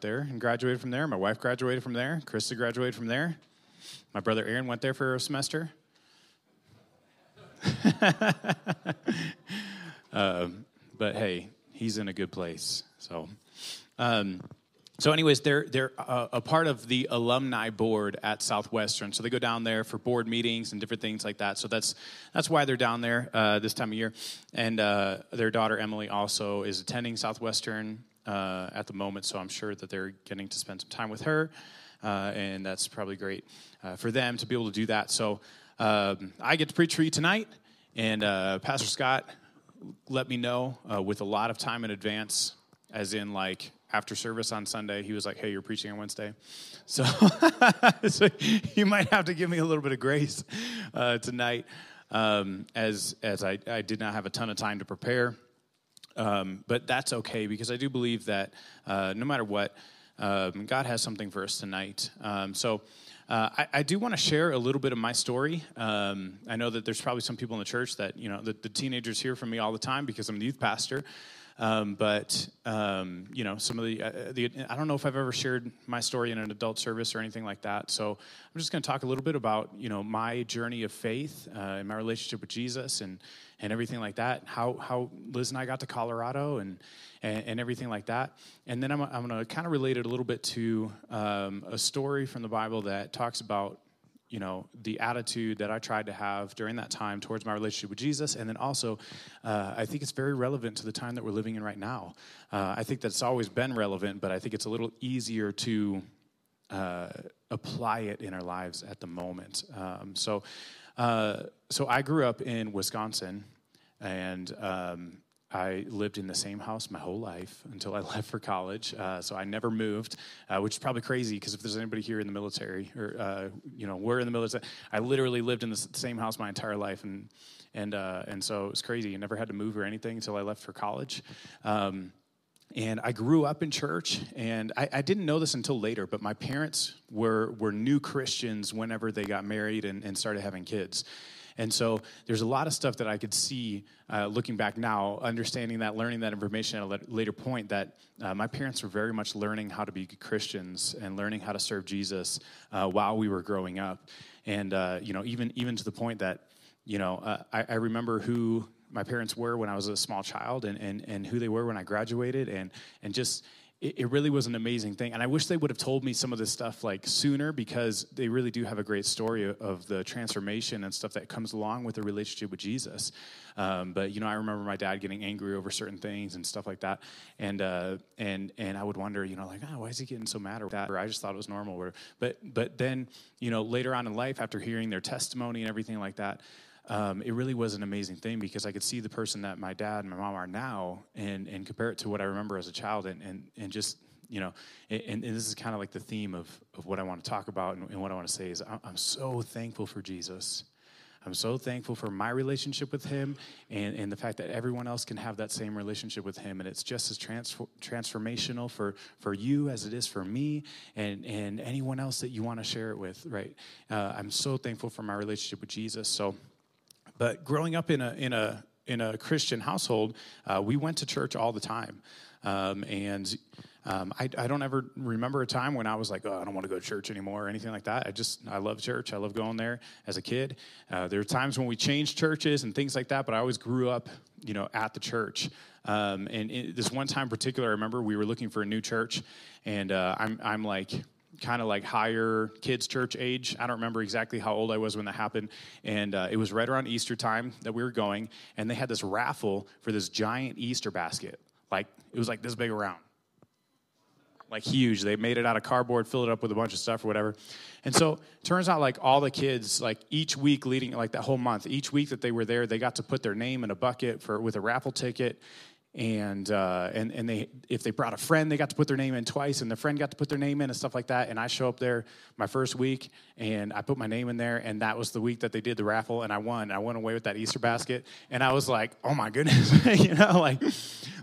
there and graduated from there. My wife graduated from there. Krista graduated from there. My brother Aaron went there for a semester. um, but hey, he's in a good place. So, um, so anyways, they're they're uh, a part of the alumni board at Southwestern. So they go down there for board meetings and different things like that. So that's that's why they're down there uh, this time of year. And uh, their daughter Emily also is attending Southwestern uh, at the moment. So I'm sure that they're getting to spend some time with her, uh, and that's probably great uh, for them to be able to do that. So um, I get to preach for you tonight, and Pastor Scott let me know with a lot of time in advance, as in like after service on Sunday, he was like, "Hey, you're preaching on Wednesday," so, so you might have to give me a little bit of grace uh, tonight, um, as as I, I did not have a ton of time to prepare, um, but that's okay because I do believe that uh, no matter what, um, God has something for us tonight. Um, so. Uh, I, I, do want to share a little bit of my story. Um, I know that there's probably some people in the church that, you know, the, the teenagers hear from me all the time because I'm the youth pastor. Um, but um, you know, some of the, uh, the I don't know if I've ever shared my story in an adult service or anything like that. So I'm just going to talk a little bit about you know my journey of faith uh, and my relationship with Jesus and and everything like that. How how Liz and I got to Colorado and and, and everything like that. And then I'm I'm going to kind of relate it a little bit to um, a story from the Bible that talks about you know the attitude that i tried to have during that time towards my relationship with jesus and then also uh, i think it's very relevant to the time that we're living in right now uh, i think that's always been relevant but i think it's a little easier to uh, apply it in our lives at the moment um, so uh, so i grew up in wisconsin and um, I lived in the same house my whole life until I left for college. Uh, so I never moved, uh, which is probably crazy because if there's anybody here in the military or, uh, you know, we're in the military, I literally lived in the same house my entire life. And, and, uh, and so it was crazy. I never had to move or anything until I left for college. Um, and I grew up in church, and I, I, didn't know this until later, but my parents were, were new Christians whenever they got married and, and started having kids. And so there's a lot of stuff that I could see uh, looking back now, understanding that, learning that information at a later point, that uh, my parents were very much learning how to be Christians and learning how to serve Jesus uh, while we were growing up. And, uh, you know, even, even to the point that, you know, uh, I, I remember who my parents were when I was a small child and, and, and who they were when I graduated and, and just it, it really was an amazing thing. And I wish they would have told me some of this stuff like sooner because they really do have a great story of the transformation and stuff that comes along with the relationship with Jesus. Um, but you know, I remember my dad getting angry over certain things and stuff like that, and uh, and and I would wonder, you know, like, oh, why is he getting so mad or that? Or I just thought it was normal. Or, but but then you know, later on in life, after hearing their testimony and everything like that, um, it really was an amazing thing because I could see the person that my dad and my mom are now and, and compare it to what I remember as a child and, and, and just, you know, and, and this is kind of like the theme of, of what I want to talk about and, and what I want to say is I'm so thankful for Jesus. I'm so thankful for my relationship with him and, and the fact that everyone else can have that same relationship with him. And it's just as transfor- transformational for, for you as it is for me and, and anyone else that you want to share it with, right? Uh, I'm so thankful for my relationship with Jesus. So, but growing up in a, in a, in a Christian household, uh, we went to church all the time. Um, and um, I, I, don't ever remember a time when I was like, oh, I don't want to go to church anymore or anything like that. I just, I love church. I love going there as a kid. Uh, there are times when we changed churches and things like that, but I always grew up, you know, at the church. Um, and this one time in particular, I remember we were looking for a new church, and uh, I'm, I'm like, kind of like higher kids church age. I don't remember exactly how old I was when that happened. And uh, it was right around Easter time that we were going, and they had this raffle for this giant Easter basket. Like, it was like this big around. Like huge. They made it out of cardboard, filled it up with a bunch of stuff or whatever. And so turns out like all the kids, like each week leading, like that whole month, each week that they were there, they got to put their name in a bucket for with a raffle ticket and uh, and and they if they brought a friend, they got to put their name in twice, and the friend got to put their name in and stuff like that. And I show up there my first week, and I put my name in there, and that was the week that they did the raffle, and I won. I went away with that Easter basket, and I was like, oh my goodness, you know, like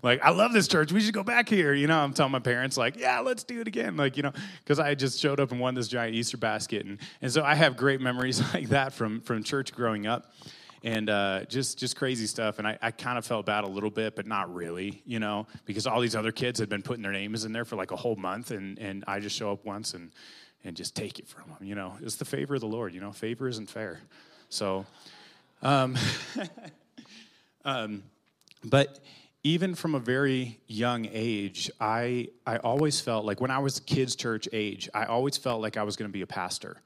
like I love this church. We should go back here. You know, I'm telling my parents like, yeah, let's do it again, like you know, because I just showed up and won this giant Easter basket, and and so I have great memories like that from from church growing up. And uh, just just crazy stuff. And I, I kind of felt bad a little bit, but not really, you know, because all these other kids had been putting their names in there for like a whole month, and and I just show up once and and just take it from them. You know, it's the favor of the Lord. You know, favor isn't fair. So, um, um, but even from a very young age, I I always felt like when I was kids church age, I always felt like I was going to be a pastor.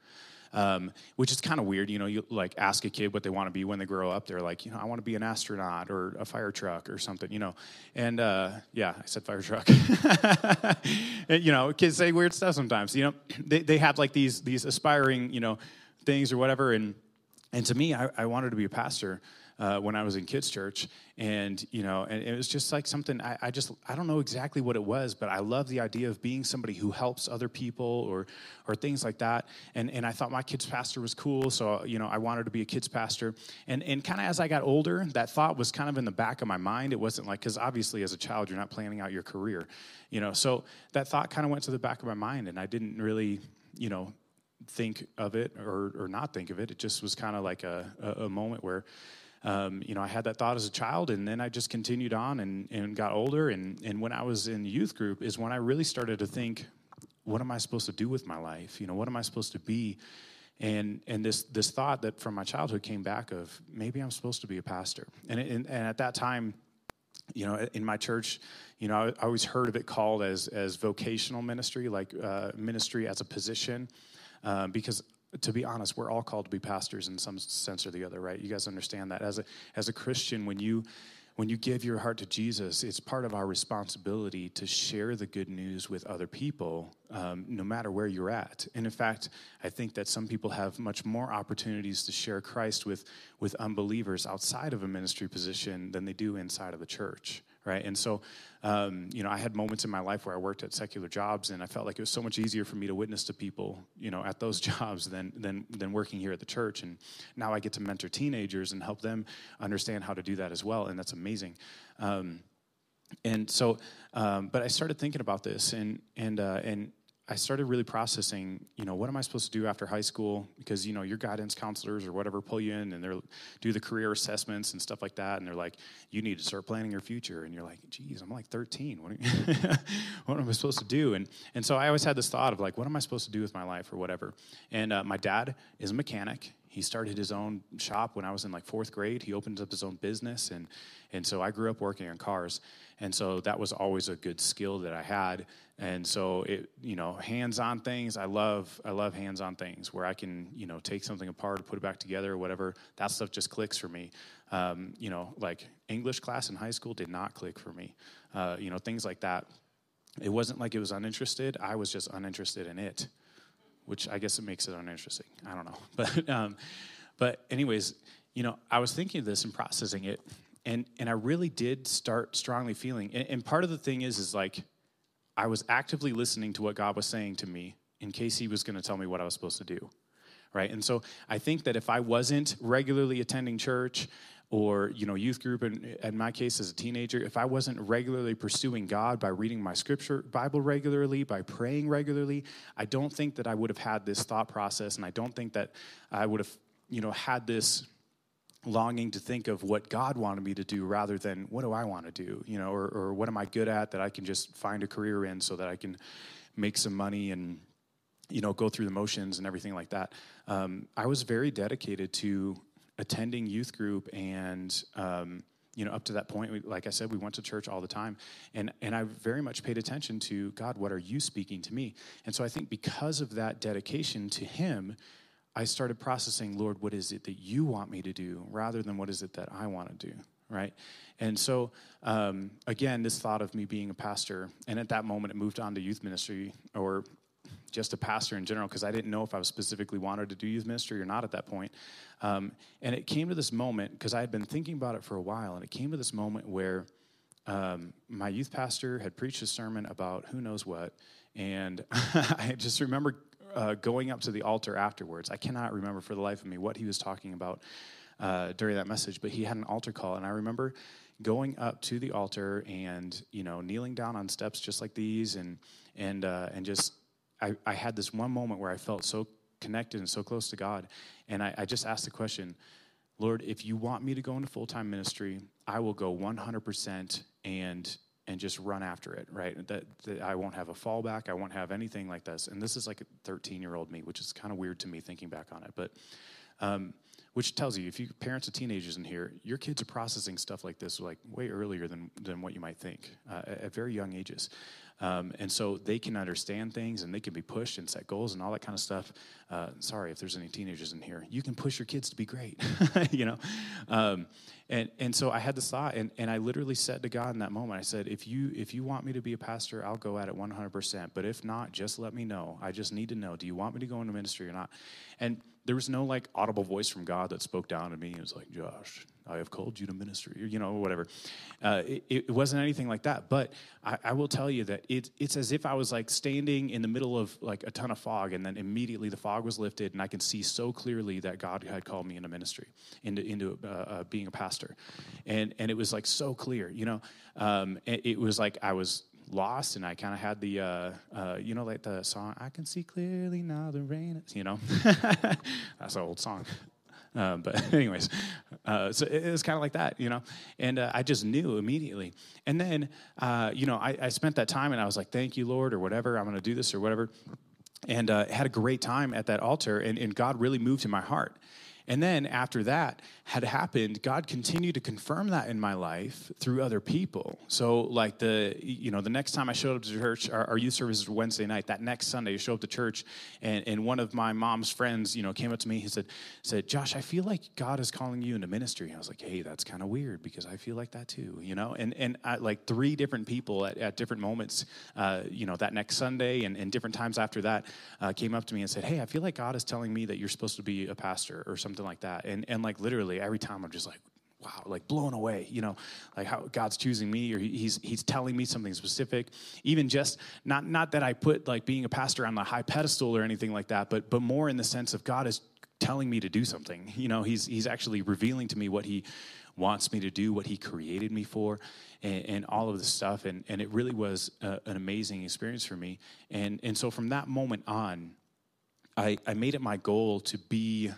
Um, which is kind of weird. You know, you like ask a kid what they want to be when they grow up. They're like, you know, I want to be an astronaut or a fire truck or something. You know, and uh, yeah, I said fire truck. you know, kids say weird stuff sometimes. You know, they they have like these these aspiring you know things or whatever. And and to me, I, I wanted to be a pastor uh, when I was in kids' church, and you know, and it was just like something I, I, just I don't know exactly what it was, but I love the idea of being somebody who helps other people or or things like that. And and I thought my kids' pastor was cool, so you know, I wanted to be a kids' pastor. And and kind of as I got older, that thought was kind of in the back of my mind. It wasn't like because obviously as a child you're not planning out your career, you know. So that thought kind of went to the back of my mind, and I didn't really, you know think of it or, or not think of it. It just was kind of like a, a, a moment where um, you know, I had that thought as a child, and then I just continued on and, and got older. And, and when I was in youth group, is when I really started to think, what am I supposed to do with my life? You know, what am I supposed to be? And and this this thought that from my childhood came back of maybe I'm supposed to be a pastor. And and, and at that time, you know, in my church, you know, I, always heard of it called as as vocational ministry, like uh, ministry as a position, uh, because to be honest, we're all called to be pastors in some sense or the other, right? You guys understand that as a as a Christian, when you when you give your heart to Jesus, it's part of our responsibility to share the good news with other people, um, no matter where you're at. And in fact, I think that some people have much more opportunities to share Christ with with unbelievers outside of a ministry position than they do inside of the church right? And so, um, you know, I had moments in my life where I worked at secular jobs, and I felt like it was so much easier for me to witness to people, you know, at those jobs than than than working here at the church. And now I get to mentor teenagers and help them understand how to do that as well, and that's amazing. Um, and so, um, but I started thinking about this, and and uh, and I started really processing, you know, what am I supposed to do after high school? Because, you know, your guidance counselors or whatever pull you in and they do the career assessments and stuff like that. And they're like, you need to start planning your future. And you're like, geez, I'm like 13. What, what am I supposed to do? And, and so I always had this thought of like, what am I supposed to do with my life or whatever? And uh, my dad is a mechanic. He started his own shop when I was in like fourth grade. He opened up his own business. And, and so I grew up working on cars. And so that was always a good skill that I had. And so it you know hands-on things i love i love hands-on things where i can you know take something apart put it back together or whatever. That stuff just clicks for me. Um, you know like english class in high school did not click for me. Uh, you know things like that. It wasn't like it was uninterested. I was just uninterested in it which i guess it makes it uninteresting. I don't know. But um, but anyways you know i was thinking of this and processing it and and i really did start strongly feeling and, and part of the thing is is like I was actively listening to what God was saying to me in case He was going to tell me what I was supposed to do. Right? And so I think that if I wasn't regularly attending church or you know youth group and in my case as a teenager if i wasn't regularly pursuing god by reading my scripture bible regularly by praying regularly i don't think that i would have had this thought process and i don't think that i would have you know had this longing to think of what God wanted me to do rather than what do I want to do, you know, or, or what am I good at that I can just find a career in so that I can make some money and, you know, go through the motions and everything like that. Um, I was very dedicated to attending youth group and, um, you know, up to that point, like I said, we went to church all the time, and and I very much paid attention to God. What are you speaking to me? And so I think because of that dedication to Him, I started processing, Lord, what is it that you want me to do rather than what is it that I want to do, right? And so, um, again, this thought of me being a pastor, and at that moment it moved on to youth ministry or just a pastor in general because I didn't know if I was specifically wanted to do youth ministry or not at that point. Um, and it came to this moment because I had been thinking about it for a while, and it came to this moment where um, my youth pastor had preached a sermon about who knows what, and I just remember uh, going up to the altar afterwards. I cannot remember for the life of me what he was talking about uh, during that message, but he had an altar call, and I remember going up to the altar and you know kneeling down on steps just like these, and and uh, and just I, I had this one moment where I felt so connected and so close to God, and I, I just asked the question, Lord, if you want me to go into full time ministry, I will go 100% and and just run after it, right? That, that, I won't have a fallback. I won't have anything like this. And this is like a 13 year old me, which is kind of weird to me thinking back on it. But, um, which tells you if you parents of teenagers in here, your kids are processing stuff like this like way earlier than, than what you might think uh, at, at very young ages. Um, and so they can understand things and they can be pushed and set goals and all that kind of stuff. Uh, sorry if there's any teenagers in here. You can push your kids to be great, you know? Um, and, and so I had this thought, and, and I literally said to God in that moment, I said, if you, if you want me to be a pastor, I'll go at it 100%. But if not, just let me know. I just need to know, do you want me to go into ministry or not? And there was no like audible voice from God that spoke down to me. It was like, Josh, I have called you to ministry, or, you know, whatever. Uh, it, it, wasn't anything like that. But I, I will tell you that it, it's as if I was like standing in the middle of like a ton of fog, and then immediately the fog was lifted, and I can see so clearly that God had called me into ministry, into into uh, uh, being a pastor, and and it was like so clear, you know. Um, it, it was like I was lost and i kind of had the uh, uh, you know like the song i can see clearly now the rain you know? That's an old song. Uh, but anyways uh, so it was kind of like that you know? And uh, i just knew immediately. And then uh, you know I, I, spent that time and i was like thank you lord or whatever i'm going to do this or whatever. And had a great time at that altar and, and god really moved in my heart and then after that had happened, God continued to confirm that in my life through other people. So, like the, you know, the next time I showed up to church, our, our youth service is Wednesday night. That next Sunday, I show up to church, and, and one of my mom's friends, you know, came up to me. He said, said, Josh, I feel like God is calling you into ministry. I was like, hey, that's kind of weird because I feel like that too, you know. And and I, like three different people at, at different moments, uh, you know, that next Sunday and, and different times after that, uh, came up to me and said, hey, I feel like God is telling me that you're supposed to be a pastor or something something like that. And, and like literally every time I'm just like, wow, like blown away, you know, like how God's choosing me or he's, he's telling me something specific. Even just not, not that I put like being a pastor on the high pedestal or anything like that, but, but more in the sense of God is telling me to do something. You know, he's, he's actually revealing to me what he wants me to do, what he created me for, and, and all of this stuff. And, and it really was a, an amazing experience for me. And, and so from that moment on, I, I made it my goal to be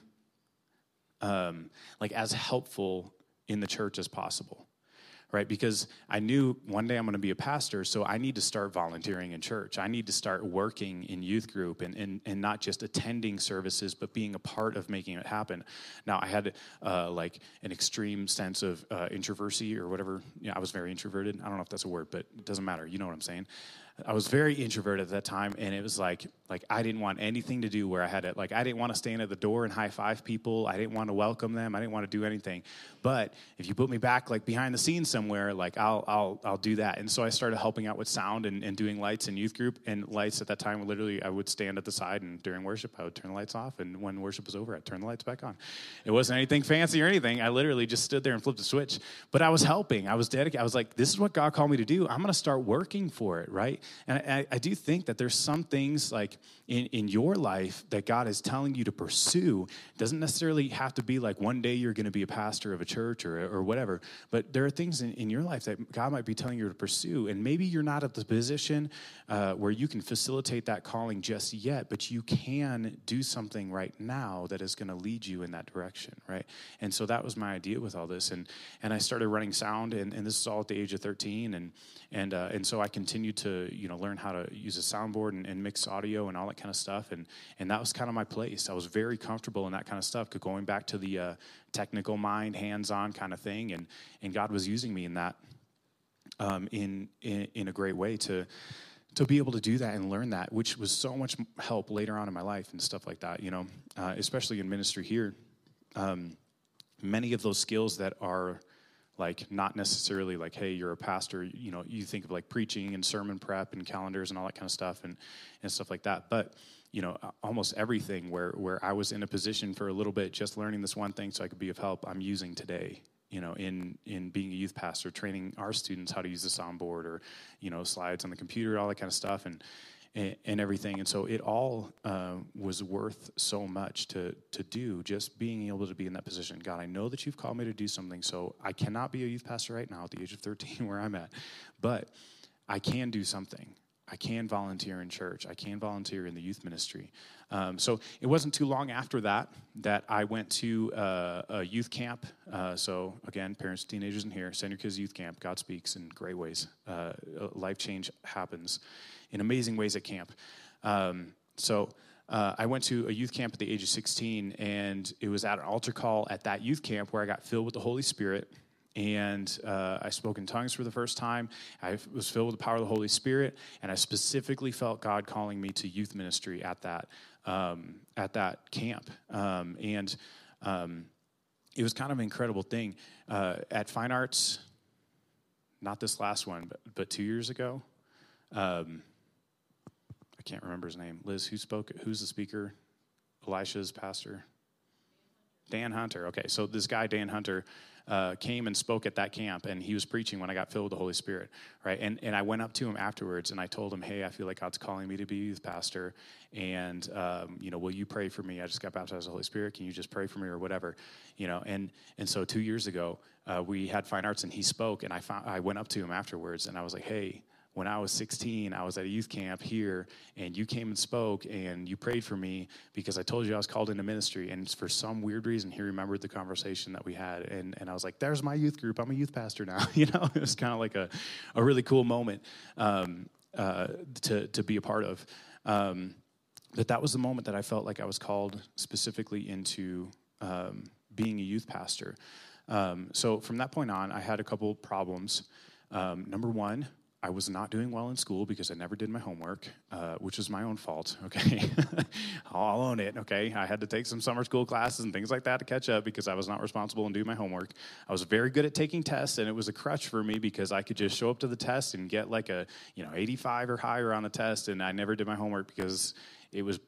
um, like as helpful in the church as possible right? Because i knew one day i'm going to be a pastor so i need to start volunteering in church. I need to start working in youth group and, and, and not just attending services but being a part of making it happen. Now i had uh, like an extreme sense of uh, introversy or whatever. You know, i was very introverted. I don't know if that's a word but it doesn't matter. You know what i'm saying I was very introverted at that time, and it was like like I didn't want anything to do where I had it. Like I didn't want to stand at the door and high five people. I didn't want to welcome them. I didn't want to do anything. But if you put me back like behind the scenes somewhere, like I'll I'll I'll do that. And so I started helping out with sound and, and doing lights in youth group. And lights at that time, literally, I would stand at the side and during worship, I would turn the lights off, and when worship was over, I'd turn the lights back on. It wasn't anything fancy or anything. I literally just stood there and flipped a switch. But I was helping. I was dedicated. I was like, this is what God called me to do. I'm going to start working for it, right? And I, I do think that there's some things like in, in your life that God is telling you to pursue. Doesn't necessarily have to be like one day you're going to be a pastor of a church or, or whatever, but there are things in, in your life that God might be telling you to pursue. And maybe you're not at the position uh, where you can facilitate that calling just yet, but you can do something right now that is going to lead you in that direction, right? And so that was my idea with all this. And, and I started running sound, and, and this is all at the age of 13. And, and, uh, and so I continued to, you know, learn how to use a soundboard and, and mix audio and all that kind of stuff. And, and that was kind of my place. I was very comfortable in that kind of stuff, going back to the uh, technical mind, hands on kind of thing. And, and God was using me in that um, in, in, in a great way to, to be able to do that and learn that, which was so much help later on in my life and stuff like that, you know, uh, especially in ministry here. Um, many of those skills that are like not necessarily like hey you're a pastor you know you think of like preaching and sermon prep and calendars and all that kind of stuff and and stuff like that. But you know almost everything where where i was in a position for a little bit just learning this one thing so i could be of help i'm using today you know in in being a youth pastor training our students how to use the soundboard or you know slides on the computer all that kind of stuff. And and, and everything. And so it all uh, was worth so much to, to do, just being able to be in that position. God, I know that you've called me to do something, so I cannot be a youth pastor right now at the age of 13 where I'm at, but I can do something. I can volunteer in church. I can volunteer in the youth ministry. Um, so it wasn't too long after that that I went to uh, a youth camp. Uh, so again, parents, teenagers in here, send your kids to youth camp. God speaks in great ways. Uh, life change happens in amazing ways at camp. Um, so uh, I went to a youth camp at the age of 16, and it was at an altar call at that youth camp where I got filled with the Holy Spirit and uh, I spoke in tongues for the first time. I was filled with the power of the Holy Spirit, and I specifically felt God calling me to youth ministry at that um, at that camp. Um, and um, it was kind of an incredible thing uh, at Fine Arts. Not this last one, but, but two years ago. Um, I can't remember his name. Liz, who spoke? Who's the speaker? Elisha's pastor. Dan Hunter. Okay, so this guy Dan Hunter uh, came and spoke at that camp, and he was preaching when I got filled with the Holy Spirit, right? And and I went up to him afterwards, and I told him, "Hey, I feel like God's calling me to be youth pastor, and um, you know, will you pray for me? I just got baptized with the Holy Spirit. Can you just pray for me or whatever, you know?" And and so two years ago, uh, we had fine arts, and he spoke, and I found I went up to him afterwards, and I was like, "Hey." When I was 16, I was at a youth camp here, and you came and spoke, and you prayed for me because I told you I was called into ministry. And for some weird reason, he remembered the conversation that we had, and, and I was like, "There's my youth group. I'm a youth pastor now." you know, it was kind of like a, a really cool moment um, uh, to to be a part of. Um, but that was the moment that I felt like I was called specifically into um, being a youth pastor. Um, so from that point on, I had a couple problems. Um, number one, I was not doing well in school because I never did my homework, uh, which was my own fault. Okay, I'll own it. Okay, I had to take some summer school classes and things like that to catch up because I was not responsible and do my homework. I was very good at taking tests, and it was a crutch for me because I could just show up to the test and get like a you know 85 or higher on a test, and I never did my homework because it was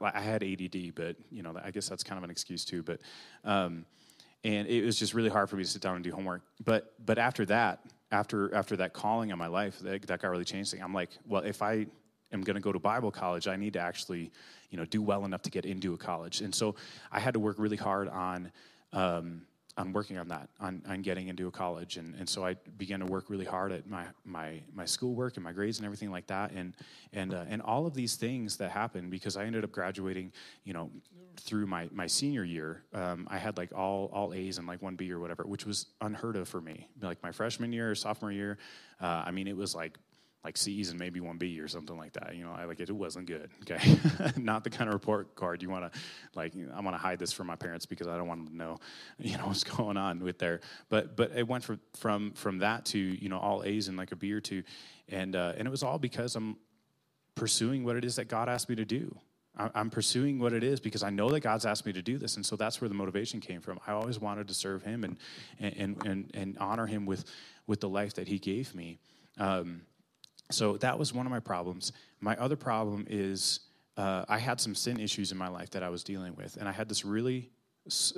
I had ADD, but you know I guess that's kind of an excuse too. But um, and it was just really hard for me to sit down and do homework. But but after that after after that calling on my life, that, that got really changed. I'm like, well, if I am going to go to Bible college, I need to actually, you know, do well enough to get into a college. And so I had to work really hard on um, on working on that, on, on getting into a college. And, and so I began to work really hard at my, my, my schoolwork and my grades and everything like that. And, and, uh, and all of these things that happened because I ended up graduating, you know, through my, my senior year, um, I had like all, all A's and like one B or whatever, which was unheard of for me. Like my freshman year, sophomore year, uh, I mean, it was like like C's and maybe one B or something like that. You know, I like it. It wasn't good. Okay, not the kind of report card you want to like. I want to hide this from my parents because I don't want them to know, you know, what's going on with there. But but it went from from from that to you know all A's and like a B or two, and uh, and it was all because I'm pursuing what it is that God asked me to do. I'm pursuing what it is because I know that God's asked me to do this, and so that's where the motivation came from. I always wanted to serve Him and and and and honor Him with with the life that He gave me. Um, so that was one of my problems. My other problem is uh, I had some sin issues in my life that I was dealing with, and I had this really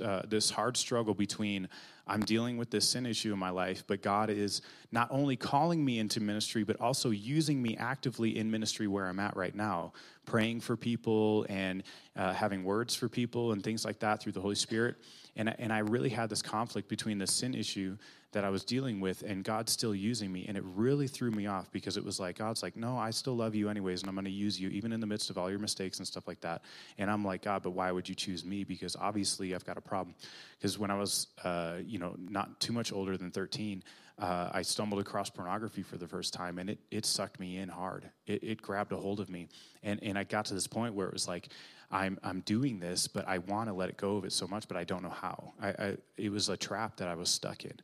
uh, this hard struggle between I'm dealing with this sin issue in my life, but God is not only calling me into ministry, but also using me actively in ministry where I'm at right now, praying for people and uh, having words for people and things like that through the Holy Spirit. And, and I really had this conflict between the sin issue that I was dealing with and God still using me. And it really threw me off because it was like, God's like, no, I still love you anyways, and I'm going to use you even in the midst of all your mistakes and stuff like that. And I'm like, God, but why would you choose me? Because obviously I've got a problem. Because when I was, uh, you know, not too much older than 13, uh, I stumbled across pornography for the first time and it, it sucked me in hard. It, it grabbed a hold of me. And, and I got to this point where it was like, I'm, I'm doing this, but I want to let it go of it so much, but I don't know how. I, I, it was a trap that I was stuck in.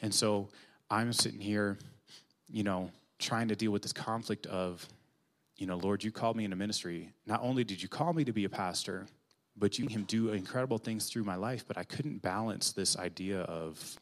And so I'm sitting here, you know, trying to deal with this conflict of, you know, Lord, you called me into ministry. Not only did you call me to be a pastor, but you him do incredible things through my life, but I couldn't balance this idea of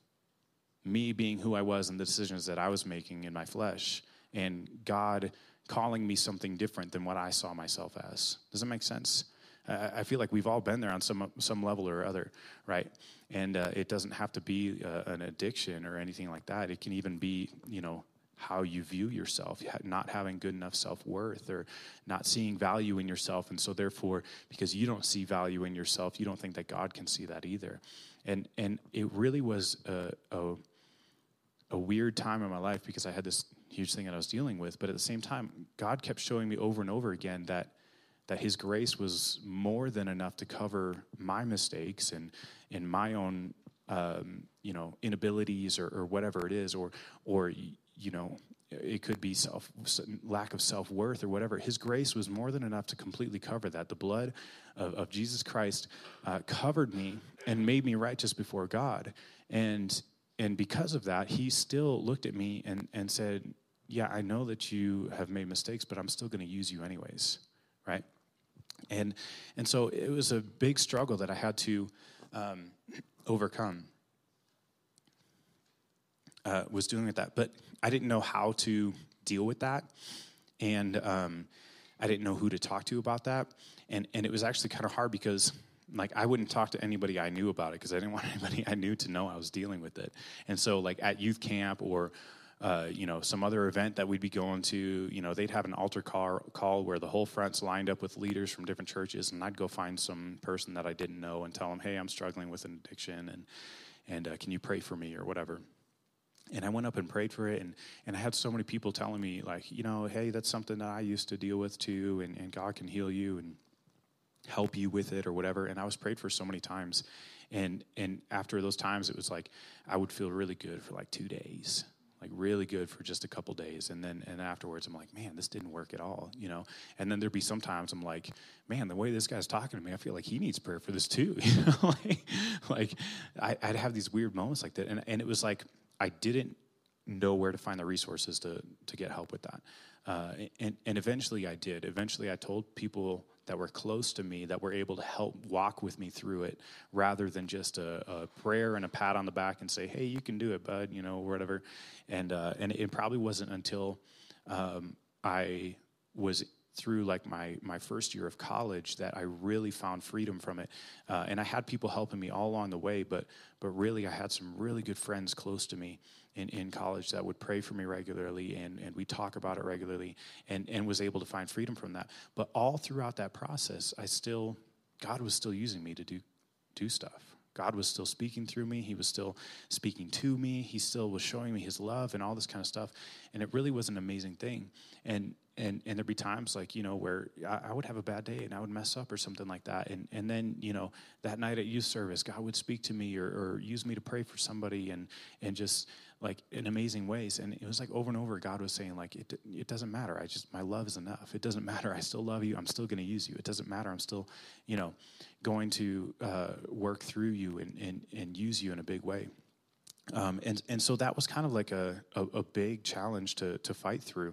me being who I was and the decisions that I was making in my flesh and God calling me something different than what I saw myself as. Does that make sense? I feel like we've all been there on some some level or other, right? And uh, it doesn't have to be uh, an addiction or anything like that. It can even be, you know, how you view yourself, not having good enough self worth or not seeing value in yourself. And so, therefore, because you don't see value in yourself, you don't think that God can see that either. And, and it really was a, a, a weird time in my life because I had this huge thing that I was dealing with. But at the same time, God kept showing me over and over again that that His grace was more than enough to cover my mistakes and and my own um, you know inabilities or, or whatever it is, or or you know it could be self lack of self-worth or whatever. His grace was more than enough to completely cover that. The blood of, of jesus christ uh, covered me and made me righteous before god. And and because of that he still looked at me and and said yeah i know that you have made mistakes but i'm still going to use you anyways right and and so it was a big struggle that i had to um, overcome uh, was dealing with that. But I didn't know how to deal with that, and um, I didn't know who to talk to about that, and and it was actually kind of hard because like I wouldn't talk to anybody I knew about it because I didn't want anybody I knew to know I was dealing with it, and so like at youth camp or. Uh, you know, some other event that we'd be going to, you know, they'd have an altar call, call where the whole front's lined up with leaders from different churches, and I'd go find some person that I didn't know and tell them, "Hey, I'm struggling with an addiction, and and uh, can you pray for me or whatever." and I went up and prayed for it, and, and I had so many people telling me, like, you know, hey, that's something that I used to deal with too, and, and God can heal you and help you with it or whatever. And I was prayed for so many times. And, and after those times, it was like I would feel really good for like two days, like really good for just a couple days. And then and afterwards, I'm like, man, this didn't work at all, you know? And then there'd be sometimes I'm like, man, the way this guy's talking to me, I feel like he needs prayer for this too, you know? like, like I, I'd have these weird moments like that. And, and it was like, I didn't know where to find the resources to, to get help with that. Uh, and, and eventually I did. Eventually I told people that were close to me that were able to help walk with me through it rather than just a, a prayer and a pat on the back and say, hey, you can do it, bud, you know, whatever. And, uh, and it probably wasn't until um, I was through like my my first year of college that I really found freedom from it, uh, and I had people helping me all along the way. But but really, I had some really good friends close to me in, in college that would pray for me regularly, and and we talk about it regularly, and and was able to find freedom from that. But all throughout that process, I still God was still using me to do do stuff. God was still speaking through me. He was still speaking to me. He still was showing me his love and all this kind of stuff. And it really was an amazing thing. And and and there'd be times like you know where I, I, would have a bad day and I would mess up or something like that, and and then you know that night at youth service, God would speak to me or, or use me to pray for somebody, and and just like in amazing ways, and it was like over and over, God was saying like it it doesn't matter, I just my love is enough. It doesn't matter, I still love you, I'm still going to use you. It doesn't matter, I'm still you know going to uh, work through you and and and use you in a big way. Um, and and so that was kind of like a, a, a big challenge to to fight through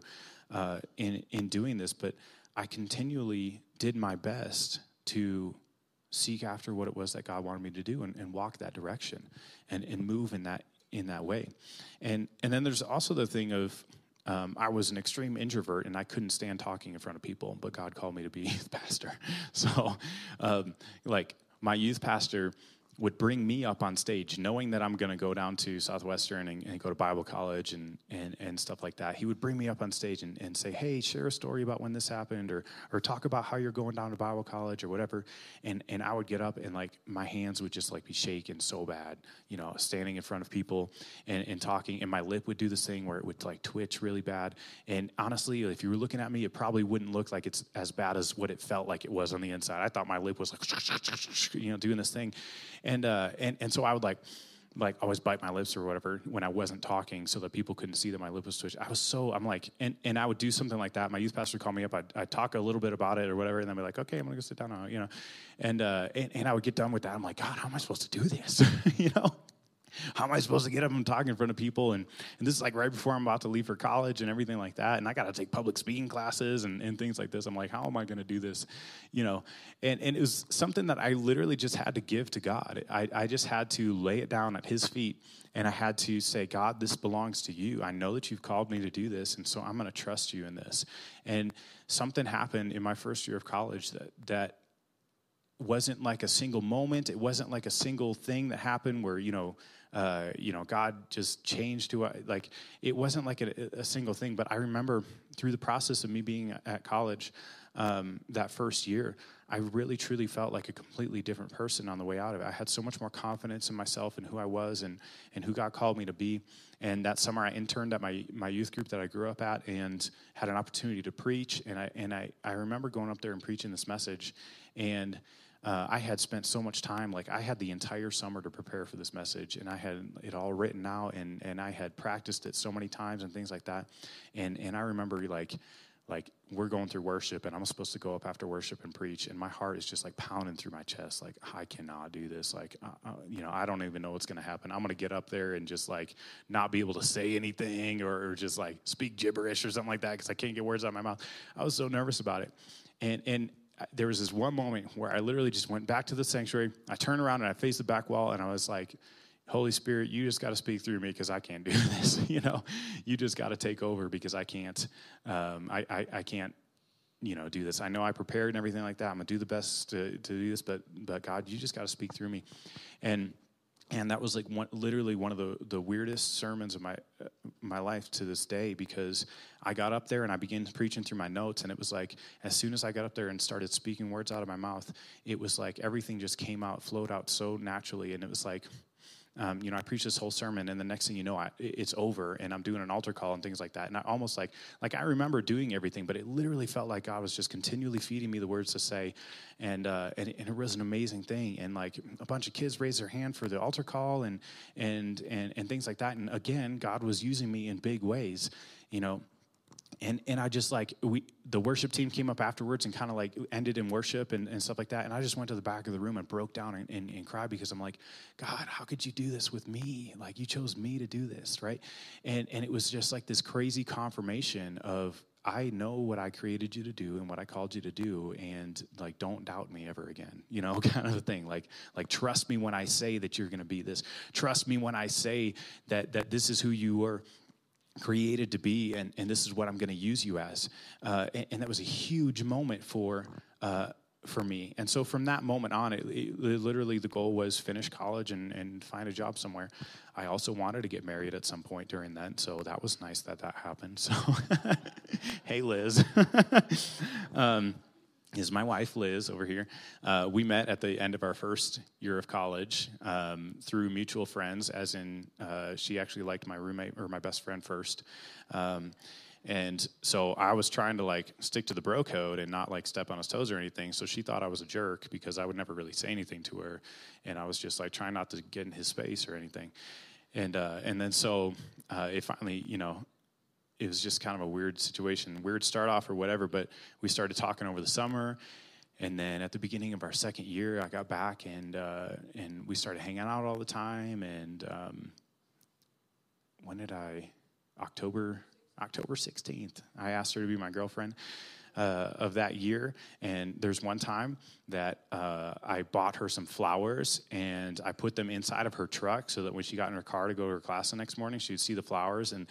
uh, in in doing this, but I continually did my best to seek after what it was that God wanted me to do and, and walk that direction and, and move in that in that way. And and then there's also the thing of um, I was an extreme introvert and I couldn't stand talking in front of people, but God called me to be youth pastor. So, um, like my youth pastor would bring me up on stage, knowing that I'm going to go down to Southwestern and, and, go to Bible college and, and, and stuff like that. He would bring me up on stage and, and say, Hey, share a story about when this happened, or, or talk about how you're going down to Bible college or whatever. And, and I would get up and like my hands would just like be shaking so bad, you know, standing in front of people and, and talking. And my lip would do this thing where it would like twitch really bad. And honestly, if you were looking at me, it probably wouldn't look like it's as bad as what it felt like it was on the inside. I thought my lip was like, you know, doing this thing and uh, and and so I would like like always bite my lips or whatever when I wasn't talking so that people couldn't see that my lip was twitching. I was so, I'm like, and, and I would do something like that. My youth pastor would call me up. I'd, I'd talk a little bit about it or whatever. And then be like, okay, I'm to go sit down now, you know? And, uh, and, and I would get done with that. I'm like, God, how am I supposed to do this? you know? How am I supposed to get up and talk in front of people? And, and this is like right before I'm about to leave for college and everything like that. And I got to take public speaking classes and, and things like this. I'm like, how am I going to do this? You know, and, and it was something that I literally just had to give to God. I, I just had to lay it down at His feet and I had to say, God, this belongs to you. I know that you've called me to do this. And so I'm going to trust you in this. And something happened in my first year of college that, that wasn't like a single moment. It wasn't like a single thing that happened where, you know, uh, you know, God just changed to like. It wasn't like a, a, single thing, but I remember through the process of me being at college, um, that first year, I really truly felt like a completely different person on the way out of it. I had so much more confidence in myself and who I was and, and who God called me to be. And that summer, I interned at my, my youth group that I grew up at and had an opportunity to preach. And I, and I, I remember going up there and preaching this message. And uh, I had spent so much time, like I had the entire summer to prepare for this message, and I had it all written out, and, and I had practiced it so many times and things like that. And and I remember like like we're going through worship and i'm supposed to go up after worship and preach and my heart is just like pounding through my chest like i cannot do this. Like uh, uh, you know i don't even know what's going to happen. I'm going to get up there and just like not be able to say anything or, or just like speak gibberish or something like that because i can't get words out of my mouth. I was so nervous about it. And and there was this one moment where i literally just went back to the sanctuary i turned around and i faced the back wall and i was like Holy Spirit, you just got to speak through me because I can't do this. you know, you just got to take over because I can't. Um, I, I, I can't you know do this i know i prepared and everything like that i'm gonna do the best to, to do this but but god you just got to speak through me and and that was like one, literally one of the, the weirdest sermons of my uh, my life to this day because I got up there and I began preaching through my notes. And it was like as soon as I got up there and started speaking words out of my mouth it was like everything just came out flowed out so naturally. And it was like um, you know, I preach this whole sermon, and the next thing you know, I, it's over, and I'm doing an altar call and things like that. And I almost like, like I remember doing everything, but it literally felt like God was just continually feeding me the words to say, and uh, and, and, it was an amazing thing. And like a bunch of kids raised their hand for the altar call, and and and and things like that. And again, God was using me in big ways, you know and and I just like we the worship team came up afterwards and kind of like ended in worship and, and stuff like that. And I just went to the back of the room and broke down and, and, and, cried because I'm like, God, how could you do this with me? Like you chose me to do this, right? And and it was just like this crazy confirmation of I know what I created you to do and what I called you to do, and like don't doubt me ever again, you know, kind of a thing. Like like trust me when I say that you're to be this. Trust me when I say that that this is who you were created to be, and, and this is what I'm going to use you as. Uh, and, and, that was a huge moment for. Uh, for me. And so from that moment on, it, it, literally the goal was finish college and, and find a job somewhere. I also wanted to get married at some point during that, so that was nice that that happened. So, hey, Liz. um, is my wife Liz over here. Uh, we met at the end of our first year of college um, through mutual friends, as in uh, she actually liked my roommate or my best friend first. Um, and so I was trying to like stick to the bro code and not like step on his toes or anything. So she thought I was a jerk because I would never really say anything to her, and I was just like trying not to get in his space or anything. And uh, and then so uh, it finally, you know, it was just kind of a weird situation, weird start off or whatever. But we started talking over the summer, and then at the beginning of our second year, I got back and uh, and we started hanging out all the time. And um, when did I? October October sixteenth. I asked her to be my girlfriend. Uh, of that year. And there's one time that uh, I bought her some flowers and I put them inside of her truck so that when she got in her car to go to her class the next morning, she'd see the flowers. And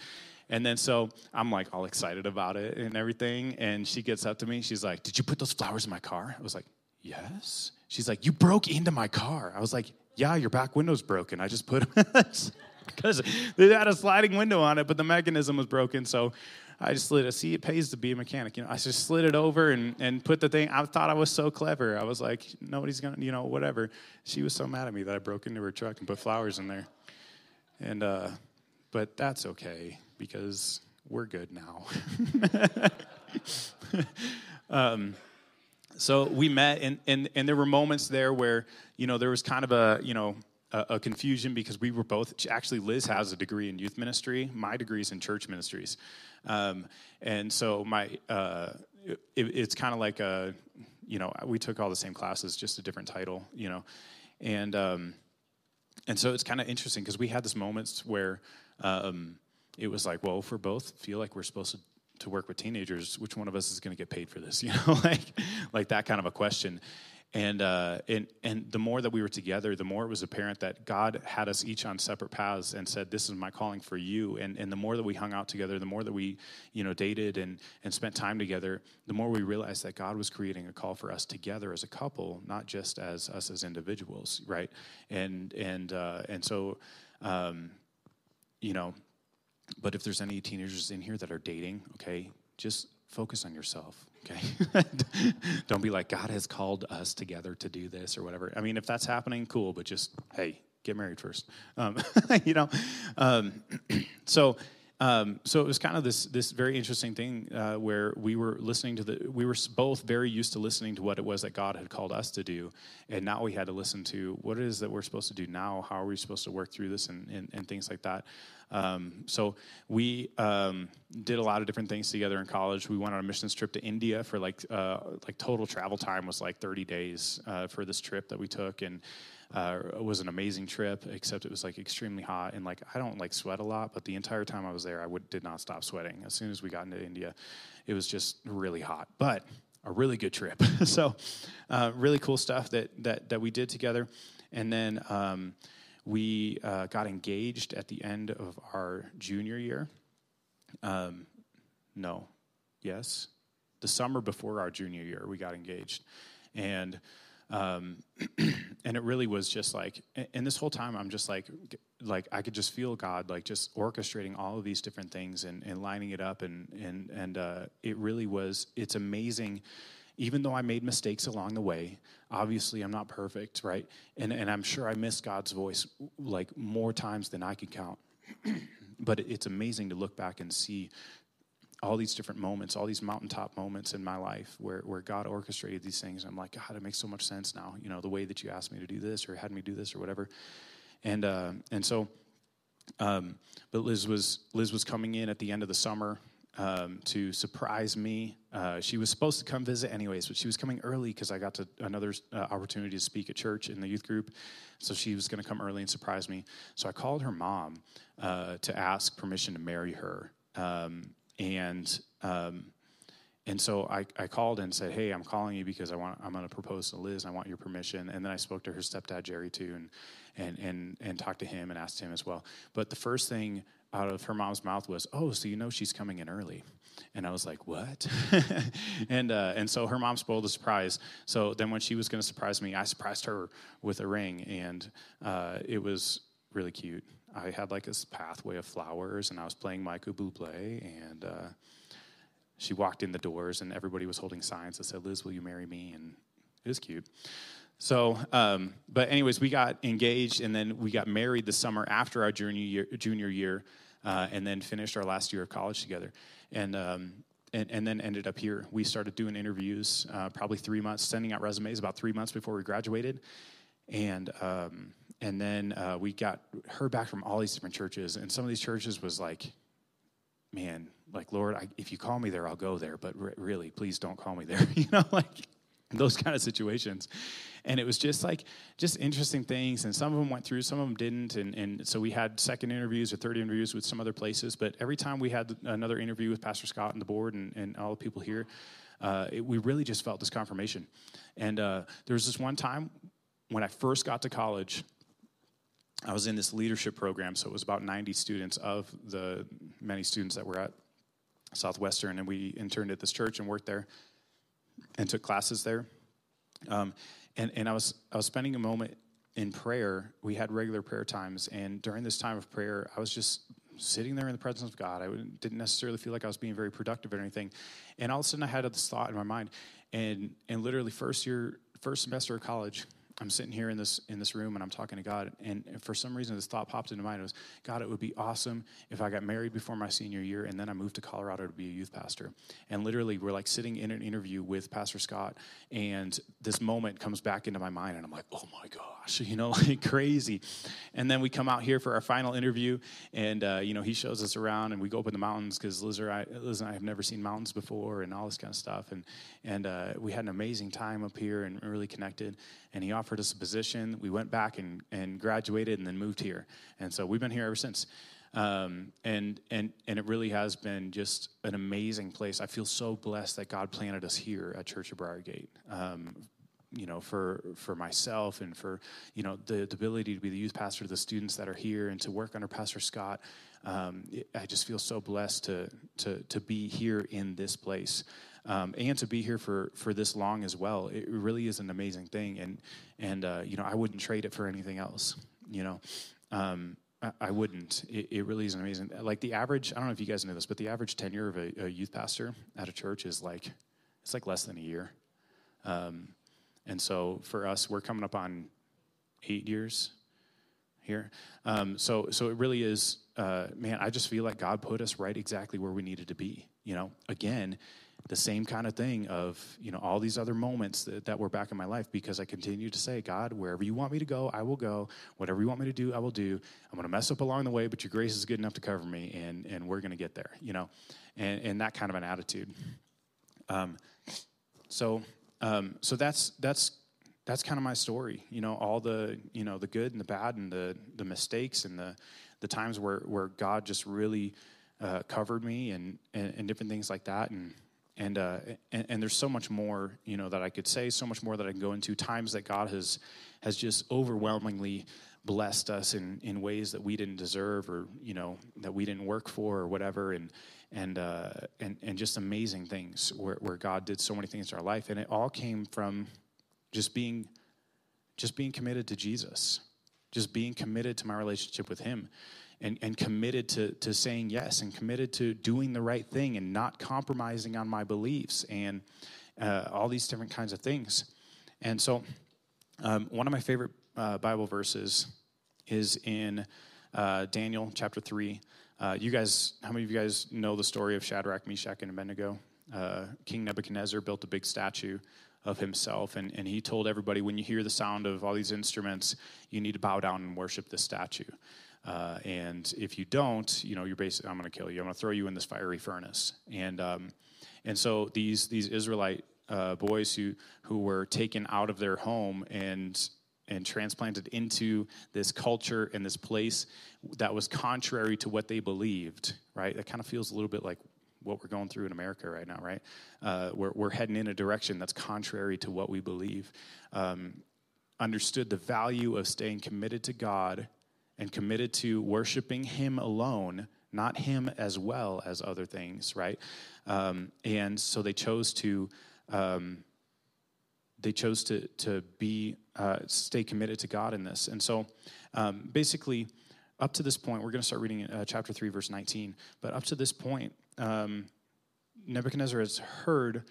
and then so I'm like all excited about it and everything. And she gets up to me. She's like, Did you put those flowers in my car? I was like, Yes. She's like, You broke into my car. I was like, Yeah, your back window's broken. I just put because they had a sliding window on it, but the mechanism was broken. So I just slid it. See, it pays to be a mechanic. You know, I just slid it over and, and put the thing. I thought I was so clever. I was like, nobody's gonna, you know, whatever. She was so mad at me that I broke into her truck and put flowers in there. And uh, but that's okay because we're good now. um, so we met, and, and, and there were moments there where, you know, there was kind of a, you know, a, a, confusion because we were both, actually, Liz has a degree in youth ministry. My degree is in church ministries. Um, and so my, uh, it, it's kind of like a, you know, we took all the same classes, just a different title, you know. And, um, and so it's kind of interesting because we had this moments where, um, it was like, well, if we're both feel like we're supposed to, to work with teenagers, which one of us is going to get paid for this? You know, like like that kind of a question. And, uh, and, and the more that we were together, the more it was apparent that God had us each on separate paths and said, This is my calling for you. And, and the more that we hung out together, the more that we you know, dated and, and spent time together, the more we realized that God was creating a call for us together as a couple, not just as us as individuals, right? And, and, uh, and so, um, you know, but if there's any teenagers in here that are dating, okay, just focus on yourself. Okay. Don't be like, God has called us together to do this or whatever. I mean, if that's happening, cool, but just, hey, get married first. Um, you know? Um, so, um, so it was kind of this this very interesting thing uh, where we were listening to the we were both very used to listening to what it was that God had called us to do, and now we had to listen to what it is that we're supposed to do now. How are we supposed to work through this and and, and things like that. Um, so we um, did a lot of different things together in college. We went on a missions trip to India for like uh, like total travel time was like 30 days uh, for this trip that we took and. Uh, it was an amazing trip, except it was like extremely hot and like I don't like sweat a lot, but the entire time I was there, I would, did not stop sweating. As soon as we got into India, it was just really hot, but a really good trip. so, uh, really cool stuff that that that we did together, and then um, we uh, got engaged at the end of our junior year. Um, no, yes, the summer before our junior year, we got engaged, and um, and it really was just like, and this whole time I'm just like, like I could just feel God like just orchestrating all of these different things and, and lining it up, and and and uh, it really was. It's amazing. Even though I made mistakes along the way, obviously I'm not perfect, right? And and I'm sure I missed God's voice like more times than I could count. but it's amazing to look back and see all these different moments, all these mountaintop moments in my life where, where God orchestrated these things. I'm like, God, it makes so much sense now, you know, the way that you asked me to do this or had me do this or whatever. And, uh, and so, um, but Liz was, Liz was coming in at the end of the summer um, to surprise me. Uh, she was supposed to come visit anyways, but she was coming early because I got to another uh, opportunity to speak at church in the youth group. So she was going to come early and surprise me. So I called her mom uh, to ask permission to marry her. Um, and um, and so I, I called and said, "Hey, I'm calling you because I want I'm going to propose to Liz. I want your permission." And then I spoke to her stepdad Jerry too, and and and and talked to him and asked him as well. But the first thing out of her mom's mouth was, "Oh, so you know she's coming in early." And I was like, "What?" and uh, and so her mom spoiled the surprise. So then when she was going to surprise me, I surprised her with a ring, and uh, it was really cute. I had like this pathway of flowers, and I was playing Michael Bublé, and uh, she walked in the doors, and everybody was holding signs that said, "Liz, will you marry me?" And it was cute. So, um, but anyways, we got engaged, and then we got married the summer after our junior year, junior year, uh, and then finished our last year of college together, and. Um, and, and, then ended up here. We started doing interviews uh, probably three months, sending out resumes about three months before we graduated. And um, and then uh, we got heard back from all these different churches and some of these churches was like man like lord I, if you call me there i'll go there but re- really please don't call me there you know like those kind of situations. And it was just like just interesting things. And some of them went through some of them didn't. And, and so we had second interviews or third interviews with some other places. But every time we had another interview with pastor scott and the board and, and all the people here uh, it, we really just felt this confirmation. And uh, there was this one time when i first got to college I was in this leadership program, so it was about 90 students of the many students that were at Southwestern, and we interned at this church and worked there and took classes there. Um, and and I, was, I was spending a moment in prayer. We had regular prayer times, and during this time of prayer, I was just sitting there in the presence of God. I didn't necessarily feel like I was being very productive or anything. And all of a sudden, I had this thought in my mind, and, and literally, first year, first semester of college, I'm sitting here in this in this room and I'm talking to God, and for some reason this thought popped into my mind. It was, God, it would be awesome if I got married before my senior year, and then I moved to Colorado to be a youth pastor. And literally, we're like sitting in an interview with Pastor Scott, and this moment comes back into my mind, and I'm like, oh my gosh, you know, like crazy. And then we come out here for our final interview, and uh, you know, he shows us around, and we go up in the mountains because Liz, Liz, and I have never seen mountains before, and all this kind of stuff. And and uh, we had an amazing time up here and really connected. And he offered us a position. We went back and, and graduated and then moved here. And so we've been here ever since. Um, and and and it really has been just an amazing place. I feel so blessed that God planted us here at Church of Briargate. Um, you know, for for myself and for you know the, the, ability to be the youth pastor to the students that are here and to work under Pastor Scott. Um, I just feel so blessed to to to be here in this place um, and to be here for for this long as well. It really is an amazing thing, and and uh, you know I wouldn't trade it for anything else. You know. Um, I wouldn't. It, it, really is an amazing. Like the average, I don't know if you guys know this, but the average tenure of a, a, youth pastor at a church is like it's like less than a year. Um, and so for us, we're coming up on eight years here. Um, so, so it really is, uh, man, I just feel like God put us right exactly where we needed to be. You know, again, the same kind of thing of, you know, all these other moments that, that were back in my life because I continue to say, God, wherever you want me to go, I will go. Whatever you want me to do, I will do. I'm going to mess up along the way, but your grace is good enough to cover me and, and we're going to get there, you know, and, and that kind of an attitude. Um, so, um, so that's, that's that's kind of my story. You know, all the you know the good and the bad and the the mistakes and the the times where where God just really uh, covered me and, and, and different things like that and. And, uh, and and there's so much more you know that I could say, so much more that I can go into. Times that God has has just overwhelmingly blessed us in, in ways that we didn't deserve or you know that we didn't work for or whatever and and uh, and and just amazing things where, where God did so many things in our life and it all came from just being just being committed to Jesus, just being committed to my relationship with Him, and, and committed to, to saying yes, and committed to doing the right thing and not compromising on my beliefs, and uh, all these different kinds of things. And so, um, one of my favorite uh, Bible verses is in uh, Daniel chapter 3. Uh, you guys, how many of you guys know the story of Shadrach, Meshach, and Abednego? Uh, King Nebuchadnezzar built a big statue of himself. And, and he told everybody when you hear the sound of all these instruments, you need to bow down and worship the statue. Uh, and if you don't, you know, you're basically, I'm going to kill you. I'm going to throw you in this fiery furnace. And, um, and so these, these Israelite uh, boys who, who were taken out of their home and, and transplanted into this culture and this place that was contrary to what they believed, right? That kind of feels a little bit like what we're going through in America right now, right? Uh, we're, we're heading in a direction that's contrary to what we believe. Um, understood the value of staying committed to God and committed to worshiping Him alone, not Him as well as other things, right? Um, and so they chose to. Um, they chose to to be uh, stay committed to God in this, and so um, basically, up to this point, we're going to start reading uh, chapter three, verse nineteen. But up to this point, um, Nebuchadnezzar has heard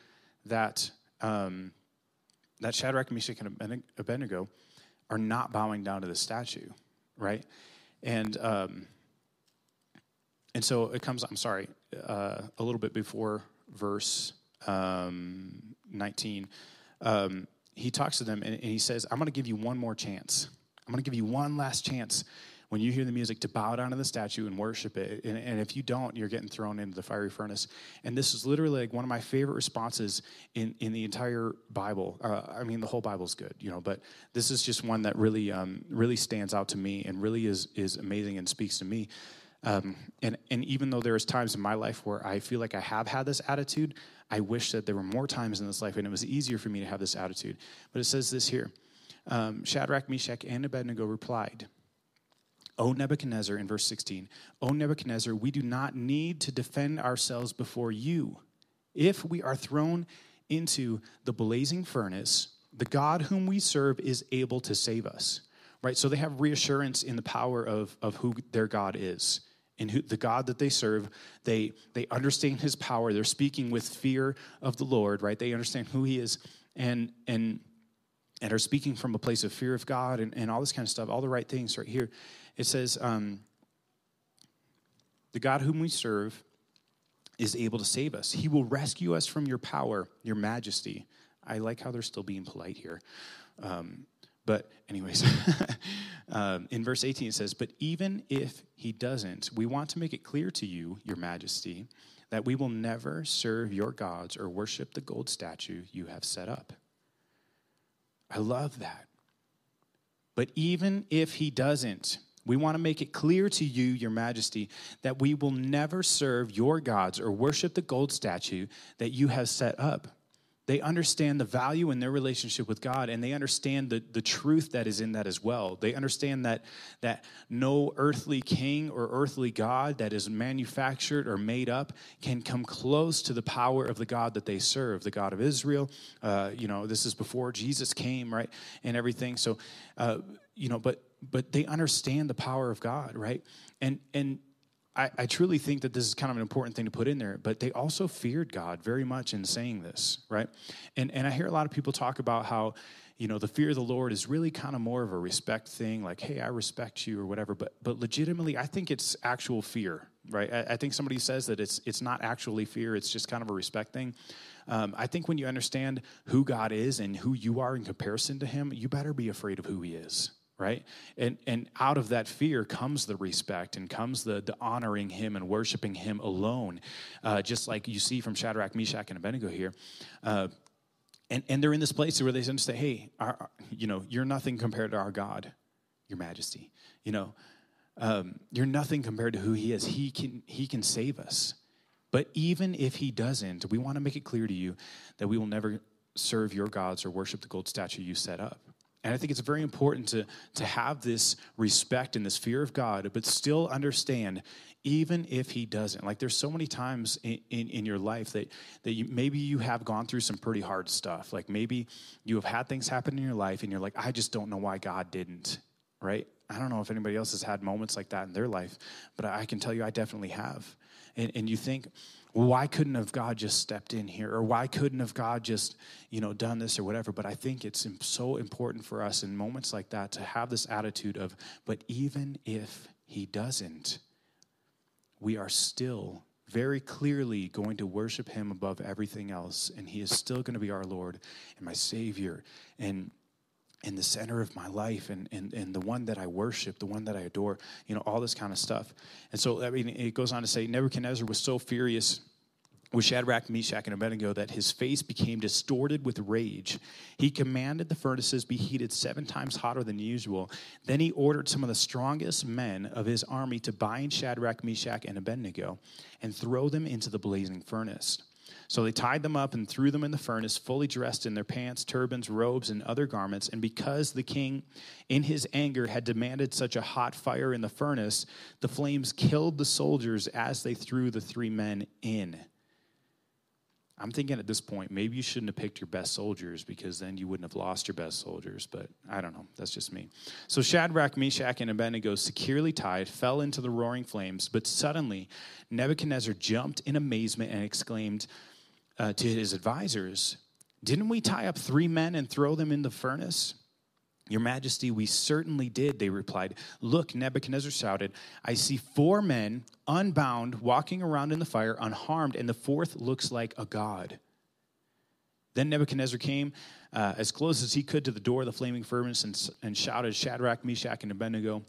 that, um, that Shadrach, Meshach, and Abednego are not bowing down to the statue, right? And, um, and so it comes, I'm sorry, uh, a little bit before verse um, 19. Um, he talks to them and, and he says, I'm going to give you one more chance. I'm going to give you one last chance when you hear the music to bow down to the statue and worship it. And, and, if you don't, you're getting thrown into the fiery furnace. And this is literally like one of my favorite responses in, in the entire Bible. Uh, I mean, the whole Bible's good, you know, but this is just one that really, um, really stands out to me and really is, is amazing and speaks to me. Um, and, and even though there's times in my life where I feel like I have had this attitude, I wish that there were more times in this life and it was easier for me to have this attitude. But it says this here um, Shadrach, Meshach, and Abednego replied, O Nebuchadnezzar, in verse 16, O Nebuchadnezzar, we do not need to defend ourselves before you. If we are thrown into the blazing furnace, the God whom we serve is able to save us. Right? So they have reassurance in the power of, of who their God is. And who, the God that they serve, they, they understand his power. They're speaking with fear of the Lord, right? They understand who he is and, and, and are speaking from a place of fear of God and, and all this kind of stuff, all the right things right here. It says, um, The God whom we serve is able to save us. He will rescue us from your power, your majesty. I like how they're still being polite here. Um, but, anyways, um, in verse 18 it says, But even if he doesn't, we want to make it clear to you, your majesty, that we will never serve your gods or worship the gold statue you have set up. I love that. But even if he doesn't, we want to make it clear to you, Your Majesty, that we will never serve your gods or worship the gold statue that you have set up. They understand the value in their relationship with God, and they understand the, the truth that is in that as well. They understand that, that no earthly king or earthly God that is manufactured or made up can come close to the power of the God that they serve, the God of Israel. Uh, you know, this is before Jesus came, right? And everything. So, uh, you know, but but they understand the power of God, right? And and I, I, truly think that this is kind of an important thing to put in there, but they also feared God very much in saying this, right? And, and I hear a lot of people talk about how, you know, the fear of the Lord is really kind of more of a respect thing, like, hey, I respect you or whatever. But, but legitimately, I think it's actual fear, right? I, I think somebody says that it's, it's not actually fear, it's just kind of a respect thing. Um, I think when you understand who God is and who you are in comparison to Him, you better be afraid of who He is right? And and out of that fear comes the respect and comes the the honoring him and worshiping him alone. Uh, just like you see from shadrach meshach and abednego here uh, and and they're in this place where they say hey our, you know you're nothing compared to our god your majesty. You know um, you're nothing compared to who he is. He can he can save us. But even if he doesn't we want to make it clear to you that we will never serve your gods or worship the gold statue you set up and I think it's very important to, to have this respect and this fear of God, but still understand, even if He doesn't. Like there's so many times in, in, in your life that, that you, maybe you have gone through some pretty hard stuff. Like maybe you have had things happen in your life and you're like, I just don't know why God didn't, right? I don't know if anybody else has had moments like that in their life, but I can tell you I definitely have. And, and you think, why couldn't have God just stepped in here? Or why couldn't have God just, you know, done this or whatever? But I think it's so important for us in moments like that to have this attitude of, but even if he doesn't, we are still very clearly going to worship him above everything else. And he is still going to be our Lord and my Savior. And in the center of my life and, and, and the one that I worship, the one that I adore, you know, all this kind of stuff. And so, I mean, it goes on to say Nebuchadnezzar was so furious with Shadrach, Meshach, and Abednego that his face became distorted with rage. He commanded the furnaces be heated seven times hotter than usual. Then he ordered some of the strongest men of his army to bind Shadrach, Meshach, and Abednego and throw them into the blazing furnace. So they tied them up and threw them in the furnace, fully dressed in their pants, turbans, robes, and other garments. And because the king, in his anger, had demanded such a hot fire in the furnace, the flames killed the soldiers as they threw the three men in. I'm thinking at this point, maybe you shouldn't have picked your best soldiers because then you wouldn't have lost your best soldiers. But I don't know. That's just me. So Shadrach, Meshach, and Abednego, securely tied, fell into the roaring flames. But suddenly, Nebuchadnezzar jumped in amazement and exclaimed, uh, to his advisors, Didn't we tie up three men and throw them in the furnace? Your Majesty, we certainly did, they replied. Look, Nebuchadnezzar shouted, I see four men unbound walking around in the fire unharmed, and the fourth looks like a god. Then Nebuchadnezzar came uh, as close as he could to the door of the flaming furnace and, and shouted, Shadrach, Meshach, and Abednego,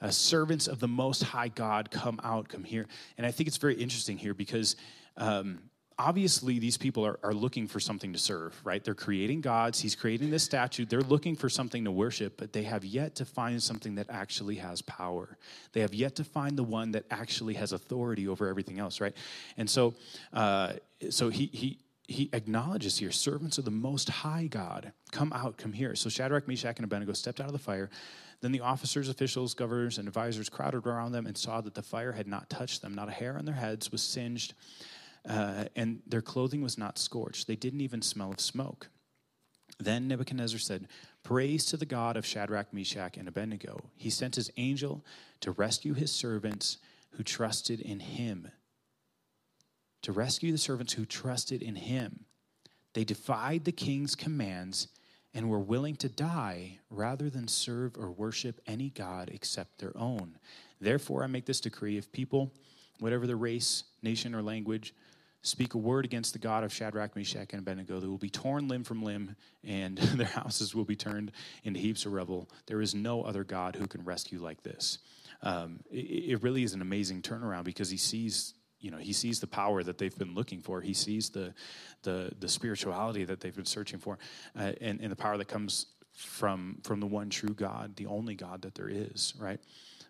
uh, servants of the Most High God, come out, come here. And I think it's very interesting here because um, obviously these people are, are looking for something to serve right? They're creating gods. He's creating this statue. They're looking for something to worship but they have yet to find something that actually has power. They have yet to find the one that actually has authority over everything else right? And so uh, so he he he acknowledges here servants of the most high god come out come here. So shadrach meshach and abednego stepped out of the fire. Then the officers officials governors and advisors crowded around them and saw that the fire had not touched them. Not a hair on their heads was singed uh, and their clothing was not scorched. They didn't even smell of smoke. Then Nebuchadnezzar said, Praise to the God of Shadrach, Meshach, and Abednego. He sent his angel to rescue his servants who trusted in him. To rescue the servants who trusted in him. They defied the king's commands and were willing to die rather than serve or worship any God except their own. Therefore, I make this decree if people, whatever their race, nation, or language, speak a word against the God of Shadrach, Meshach, and Abednego, they will be torn limb from limb, and their houses will be turned into heaps of rubble. There is no other God who can rescue like this. Um, it, it, really is an amazing turnaround because he sees, you know, he sees the power that they've been looking for. He sees the the, the spirituality that they've been searching for, uh, and, and the power that comes from from the one true God, the only God that there is. Right,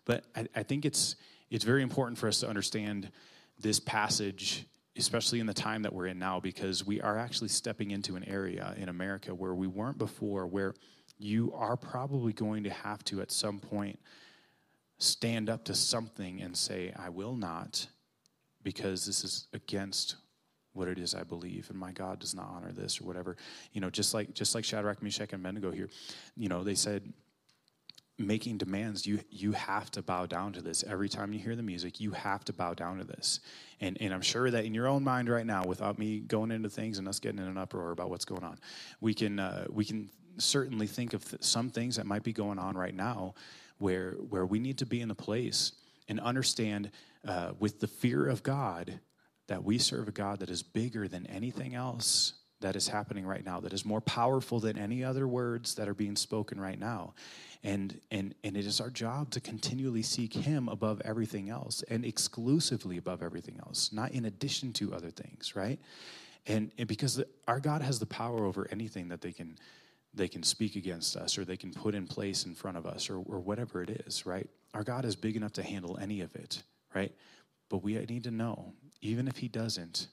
but I, I think it's it's very important for us to understand this passage especially in the time that we're in now, because we are actually stepping into an area in America where we weren't before, where you are probably going to have to at some point stand up to something and say, I will not, because this is against what it is I believe, and my God does not honor this or whatever. You know, just like just like Shadrach, Meshach, and Abednego here, you know, they said, making demands you you have to bow down to this. Every time you hear the music you have to bow down to this. And and i'm sure that in your own mind right now without me going into things and us getting in an uproar about what's going on we can uh, we can certainly think of th- some things that might be going on right now where where we need to be in a place and understand uh, with the fear of god that we serve a god that is bigger than anything else that is happening right now that is more powerful than any other words that are being spoken right now. And and and it is our job to continually seek him above everything else and exclusively above everything else not in addition to other things right? And, and because the, our god has the power over anything that they can they can speak against us or they can put in place in front of us or, or whatever it is right? Our god is big enough to handle any of it right? But we need to know even if he doesn't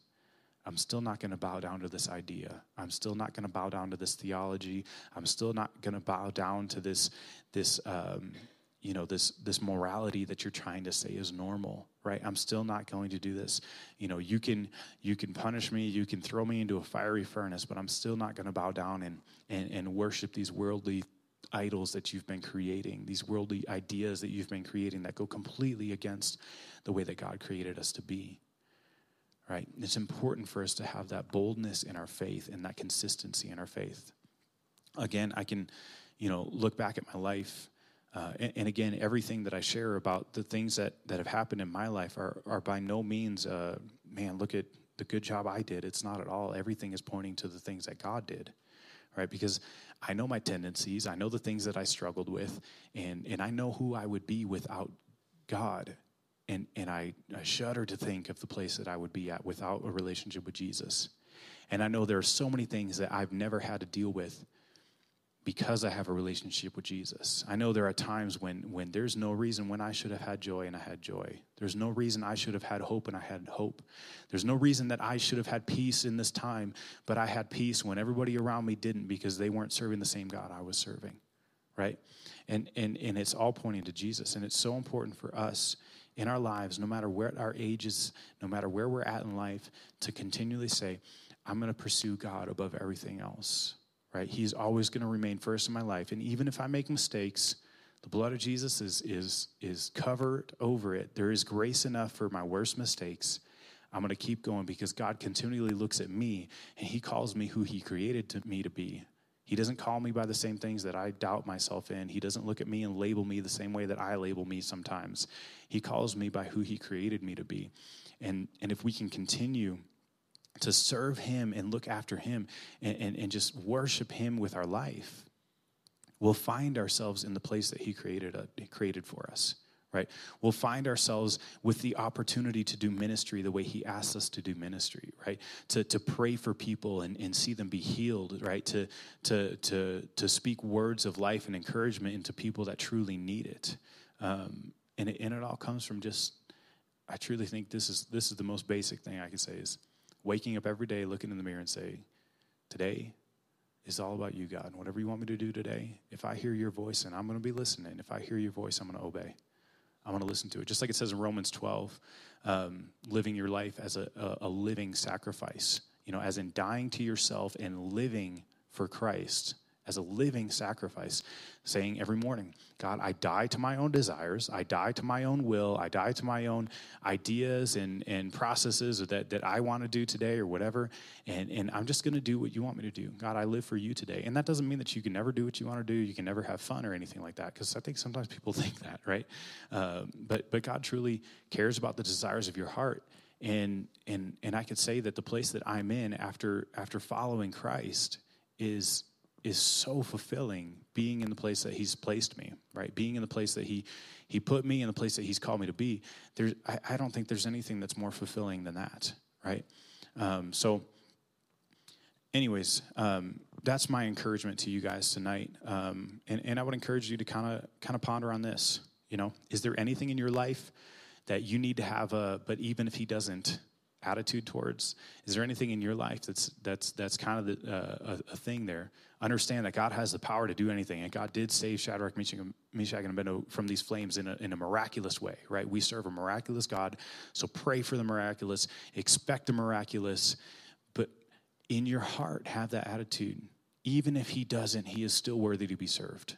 I'm still not going to bow down to this idea. I'm still not going to bow down to this theology. I'm still not going to bow down to this, this, um, you know, this this morality that you're trying to say is normal, right? I'm still not going to do this. You know, you can you can punish me, you can throw me into a fiery furnace, but I'm still not going to bow down and and and worship these worldly idols that you've been creating, these worldly ideas that you've been creating that go completely against the way that God created us to be right? It's important for us to have that boldness in our faith and that consistency in our faith. Again, I can, you know, look back at my life. Uh, and, and, again, everything that I share about the things that, that have happened in my life are, are by no means, uh, man, look at the good job I did. It's not at all. Everything is pointing to the things that God did, right? Because I know my tendencies, I know the things that I struggled with, and, and I know who I would be without God and, and I, I shudder to think of the place that I would be at without a relationship with Jesus. And I know there are so many things that I've never had to deal with because I have a relationship with Jesus. I know there are times when, when there's no reason when I should have had joy and I had joy. There's no reason I should have had hope and I had hope. There's no reason that I should have had peace in this time, but I had peace when everybody around me didn't because they weren't serving the same God I was serving. Right? And and and it's all pointing to Jesus. And it's so important for us in our lives, no matter where our age is, no matter where we're at in life, to continually say, I'm going to pursue God above everything else, right? He's always going to remain first in my life. And even if I make mistakes, the blood of Jesus is, is, is covered over it. There is grace enough for my worst mistakes. I'm going to keep going because God continually looks at me and He calls me who He created to me to be. He doesn't call me by the same things that I doubt myself in. He doesn't look at me and label me the same way that I label me sometimes. He calls me by who He created me to be. And, and if we can continue to serve Him and look after Him and, and, and just worship Him with our life, we'll find ourselves in the place that He created, uh, created for us right? We'll find ourselves with the opportunity to do ministry the way He asks us to do ministry, right? To, to pray for people and, and see them be healed, right? To, to, to, to speak words of life and encouragement into people that truly need it. Um, and, it and it all comes from just, I truly think this is, this is the most basic thing I can say is waking up every day, looking in the mirror and say, today is all about you, God. And whatever you want me to do today, if I hear your voice and I'm going to be listening, if I hear your voice, I'm going to obey. I want to listen to it. Just like it says in Romans 12, um, living your life as a, a, a living sacrifice, you know, as in dying to yourself and living for Christ as a living sacrifice, saying every morning, God, I die to my own desires, I die to my own will, I die to my own ideas and, and processes that, that I want to do today or whatever, and, and I'm just going to do what you want me to do. God, I live for you today. And that doesn't mean that you can never do what you want to do, you can never have fun or anything like that, because I think sometimes people think that, right? Uh, but, but God truly cares about the desires of your heart. And, and, and I could say that the place that I'm in after, after following Christ is is so fulfilling being in the place that he's placed me right? Being in the place that he he put me in the place that he's called me to be. There's i, I don't think there's anything that's more fulfilling than that right? Um, so anyways um, that's my encouragement to you guys tonight. Um, and, and i would encourage you to kind of kind of ponder on this you know? Is there anything in your life that you need to have a but even if he doesn't attitude towards? Is there anything in your life that's that's that's kind of the, uh, a, a, thing there? Understand that God has the power to do anything, and God did save Shadrach, Meshach, and Abednego from these flames in a, in a miraculous way. Right? We serve a miraculous God, so pray for the miraculous, expect the miraculous, but in your heart have that attitude. Even if He doesn't, He is still worthy to be served.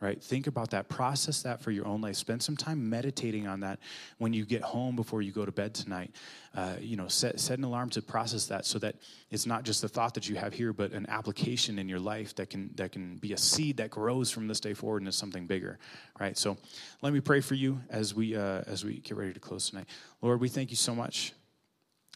Right? Think about that. Process that for your own life. Spend some time meditating on that when you get home before you go to bed tonight. Uh, you know, set, set an alarm to process that so that it's not just the thought that you have here, but an application in your life that can that can be a seed that grows from this day forward into something bigger, right? So, let me pray for you as we uh, as we get ready to close tonight. Lord, we thank you so much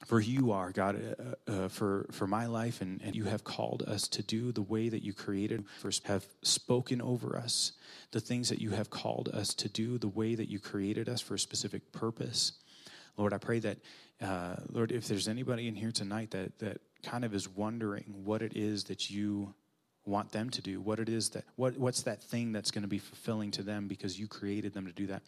for you are, God, uh, uh, for, for my life, and, and you have called us to do the way that you created, first have spoken over us, the things that you have called us to do, the way that you created us for a specific purpose. Lord, I pray that, uh, Lord, if there's anybody in here tonight that, that kind of is wondering what it is that you want them to do, what it is that, what, what's that thing that's going to be fulfilling to them because you created them to do that.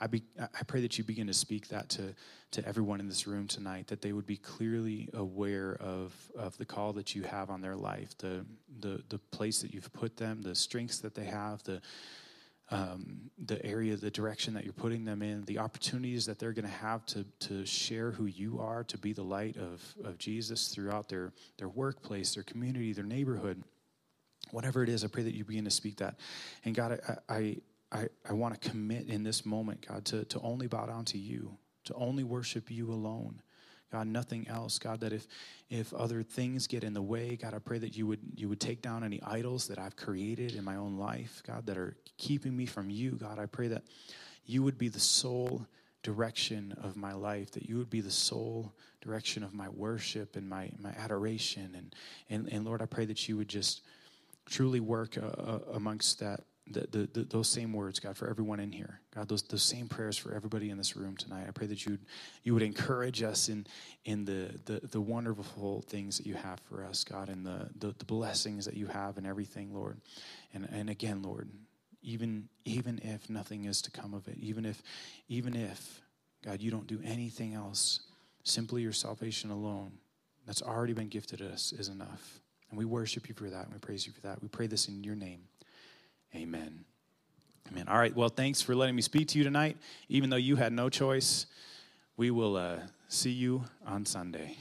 I, be, I pray that you begin to speak that to, to everyone in this room tonight, that they would be clearly aware of, of the call that you have on their life, the, the, the place that you've put them, the strengths that they have, the, um, the area, the direction that you're putting them in, the opportunities that they're going to have to, to share who you are, to be the light of, of Jesus throughout their, their workplace, their community, their neighborhood. Whatever it is, I pray that you begin to speak that. And God, I, I, I, I want to commit in this moment, God, to, to only bow down to you, to only worship you alone. God, nothing else. God, that if if other things get in the way, God, I pray that you would you would take down any idols that I've created in my own life, God, that are keeping me from you. God, I pray that you would be the sole direction of my life, that you would be the sole direction of my worship and my, my adoration. And, and, and Lord, I pray that you would just truly work uh, uh amongst that the, the, the, those same words, God, for everyone in here. God, those, those same prayers for everybody in this room tonight. I pray that you you would encourage us in, in the, the, the wonderful things that you have for us, God, and the, the, the blessings that you have in everything, Lord. And, and again, Lord, even, even if nothing is to come of it, even if, even if, God, you don't do anything else, simply your salvation alone, that's already been gifted us, is enough. And we worship you for that, and we praise you for that. We pray this in your name. Amen. Amen. All right. Well, thanks for letting me speak to you tonight. Even though you had no choice, we will uh, see you on Sunday.